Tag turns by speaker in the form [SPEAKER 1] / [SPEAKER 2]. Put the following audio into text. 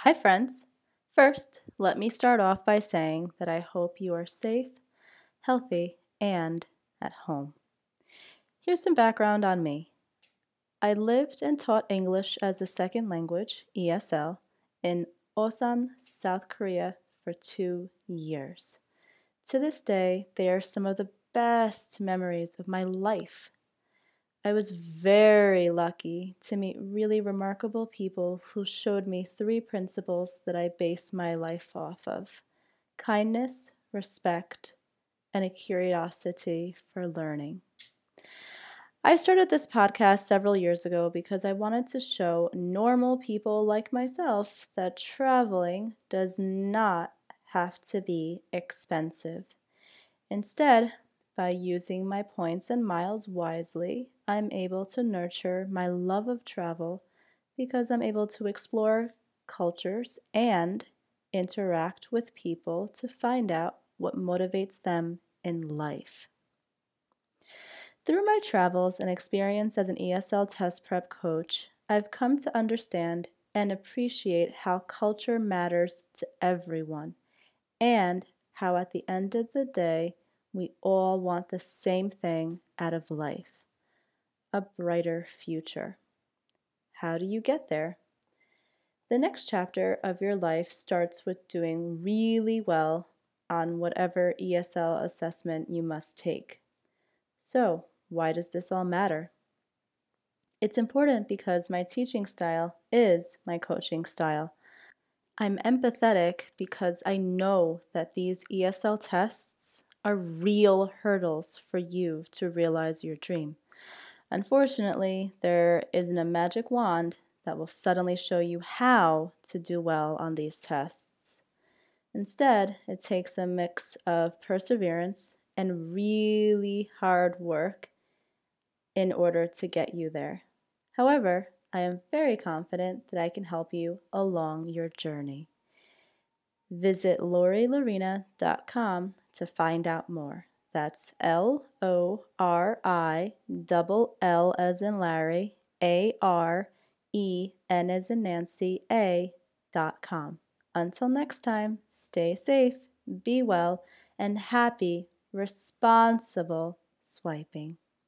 [SPEAKER 1] Hi, friends. First, let me start off by saying that I hope you are safe, healthy, and at home. Here's some background on me. I lived and taught English as a second language, ESL, in Osan, South Korea for two years. To this day, they are some of the best memories of my life. I was very lucky to meet really remarkable people who showed me three principles that I base my life off of kindness, respect, and a curiosity for learning. I started this podcast several years ago because I wanted to show normal people like myself that traveling does not have to be expensive. Instead, by using my points and miles wisely, I'm able to nurture my love of travel because I'm able to explore cultures and interact with people to find out what motivates them in life. Through my travels and experience as an ESL test prep coach, I've come to understand and appreciate how culture matters to everyone and how at the end of the day, we all want the same thing out of life a brighter future. How do you get there? The next chapter of your life starts with doing really well on whatever ESL assessment you must take. So, why does this all matter? It's important because my teaching style is my coaching style. I'm empathetic because I know that these ESL tests are real hurdles for you to realize your dream. Unfortunately, there isn't a magic wand that will suddenly show you how to do well on these tests. Instead, it takes a mix of perseverance and really hard work in order to get you there. However, I am very confident that I can help you along your journey. Visit lorillarena.com to find out more. That's L O R I double L as in Larry, A R E N as in Nancy, A dot com. Until next time, stay safe, be well, and happy, responsible swiping.